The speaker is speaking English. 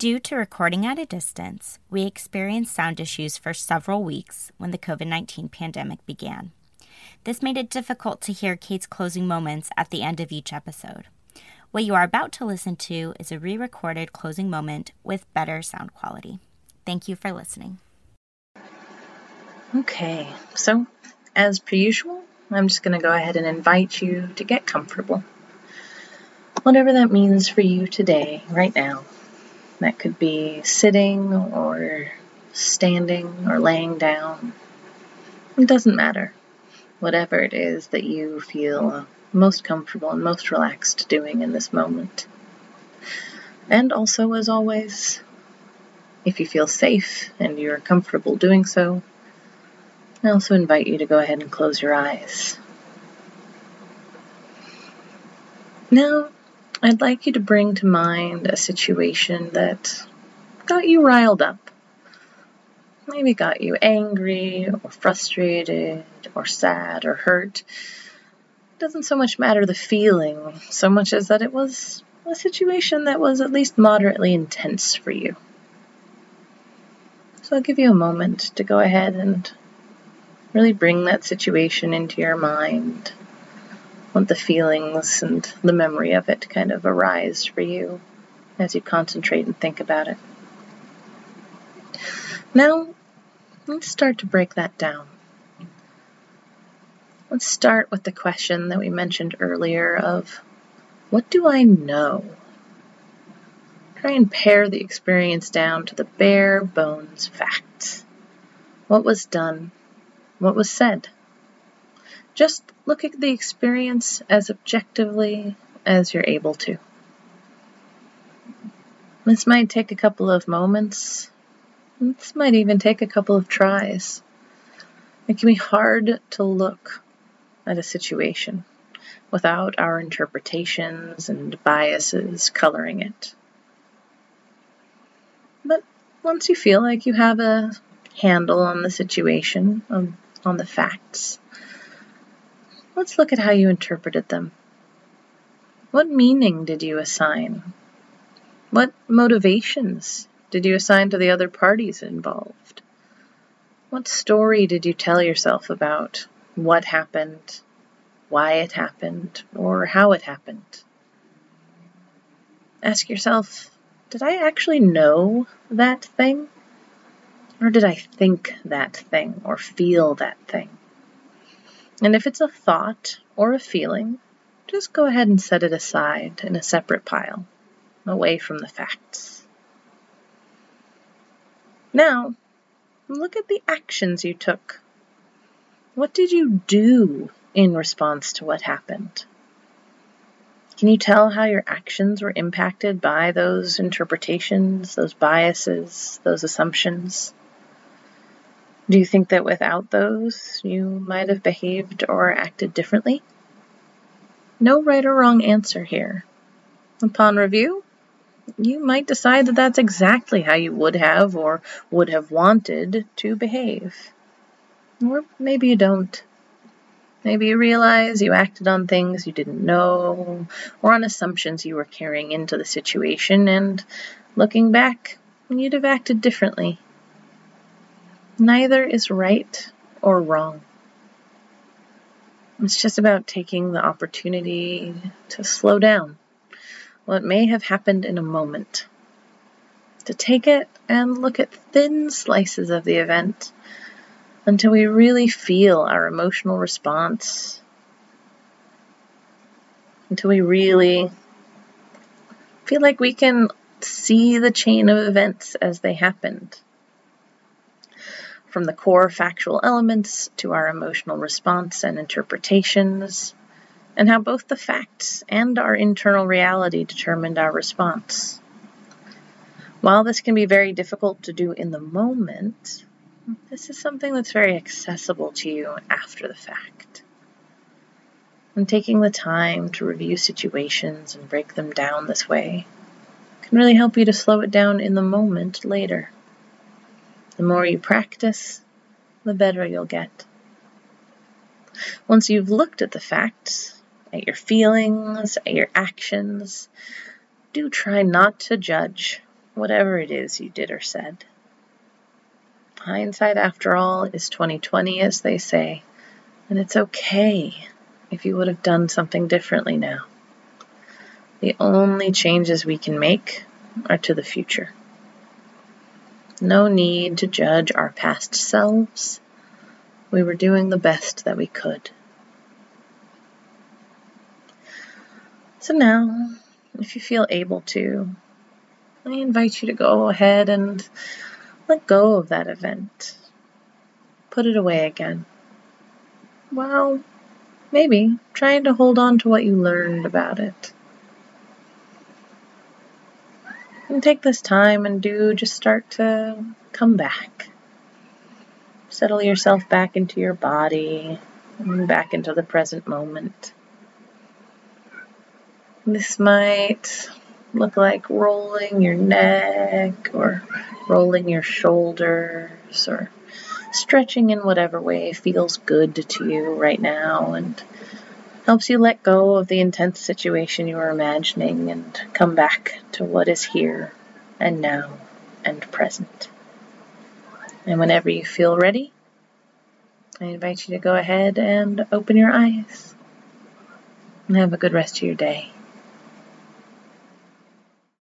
Due to recording at a distance, we experienced sound issues for several weeks when the COVID 19 pandemic began. This made it difficult to hear Kate's closing moments at the end of each episode. What you are about to listen to is a re recorded closing moment with better sound quality. Thank you for listening. Okay, so as per usual, I'm just going to go ahead and invite you to get comfortable. Whatever that means for you today, right now. That could be sitting or standing or laying down. It doesn't matter. Whatever it is that you feel most comfortable and most relaxed doing in this moment. And also, as always, if you feel safe and you're comfortable doing so, I also invite you to go ahead and close your eyes. Now, I'd like you to bring to mind a situation that got you riled up. Maybe got you angry or frustrated or sad or hurt. It doesn't so much matter the feeling, so much as that it was a situation that was at least moderately intense for you. So I'll give you a moment to go ahead and Really bring that situation into your mind. Let the feelings and the memory of it kind of arise for you as you concentrate and think about it. Now, let's start to break that down. Let's start with the question that we mentioned earlier of what do I know? Try and pare the experience down to the bare bones facts. What was done? what was said. Just look at the experience as objectively as you're able to. This might take a couple of moments. This might even take a couple of tries. It can be hard to look at a situation without our interpretations and biases coloring it. But once you feel like you have a handle on the situation, um, on the facts. Let's look at how you interpreted them. What meaning did you assign? What motivations did you assign to the other parties involved? What story did you tell yourself about what happened, why it happened, or how it happened? Ask yourself, did I actually know that thing? Or did I think that thing or feel that thing? And if it's a thought or a feeling, just go ahead and set it aside in a separate pile, away from the facts. Now, look at the actions you took. What did you do in response to what happened? Can you tell how your actions were impacted by those interpretations, those biases, those assumptions? Do you think that without those, you might have behaved or acted differently? No right or wrong answer here. Upon review, you might decide that that's exactly how you would have or would have wanted to behave. Or maybe you don't. Maybe you realize you acted on things you didn't know or on assumptions you were carrying into the situation, and looking back, you'd have acted differently. Neither is right or wrong. It's just about taking the opportunity to slow down. What may have happened in a moment, to take it and look at thin slices of the event until we really feel our emotional response, until we really feel like we can see the chain of events as they happened from the core factual elements to our emotional response and interpretations, and how both the facts and our internal reality determined our response. While this can be very difficult to do in the moment, this is something that's very accessible to you after the fact. And taking the time to review situations and break them down this way can really help you to slow it down in the moment later. The more you practice, the better you'll get. Once you've looked at the facts, at your feelings, at your actions, do try not to judge whatever it is you did or said. Hindsight, after all, is 2020, as they say, and it's okay if you would have done something differently now. The only changes we can make are to the future. No need to judge our past selves. We were doing the best that we could. So now, if you feel able to, I invite you to go ahead and let go of that event. Put it away again. Well, maybe trying to hold on to what you learned about it. And take this time and do just start to come back. Settle yourself back into your body and back into the present moment. This might look like rolling your neck or rolling your shoulders or stretching in whatever way feels good to you right now and helps you let go of the intense situation you are imagining and come back to what is here and now and present. And whenever you feel ready, I invite you to go ahead and open your eyes and have a good rest of your day.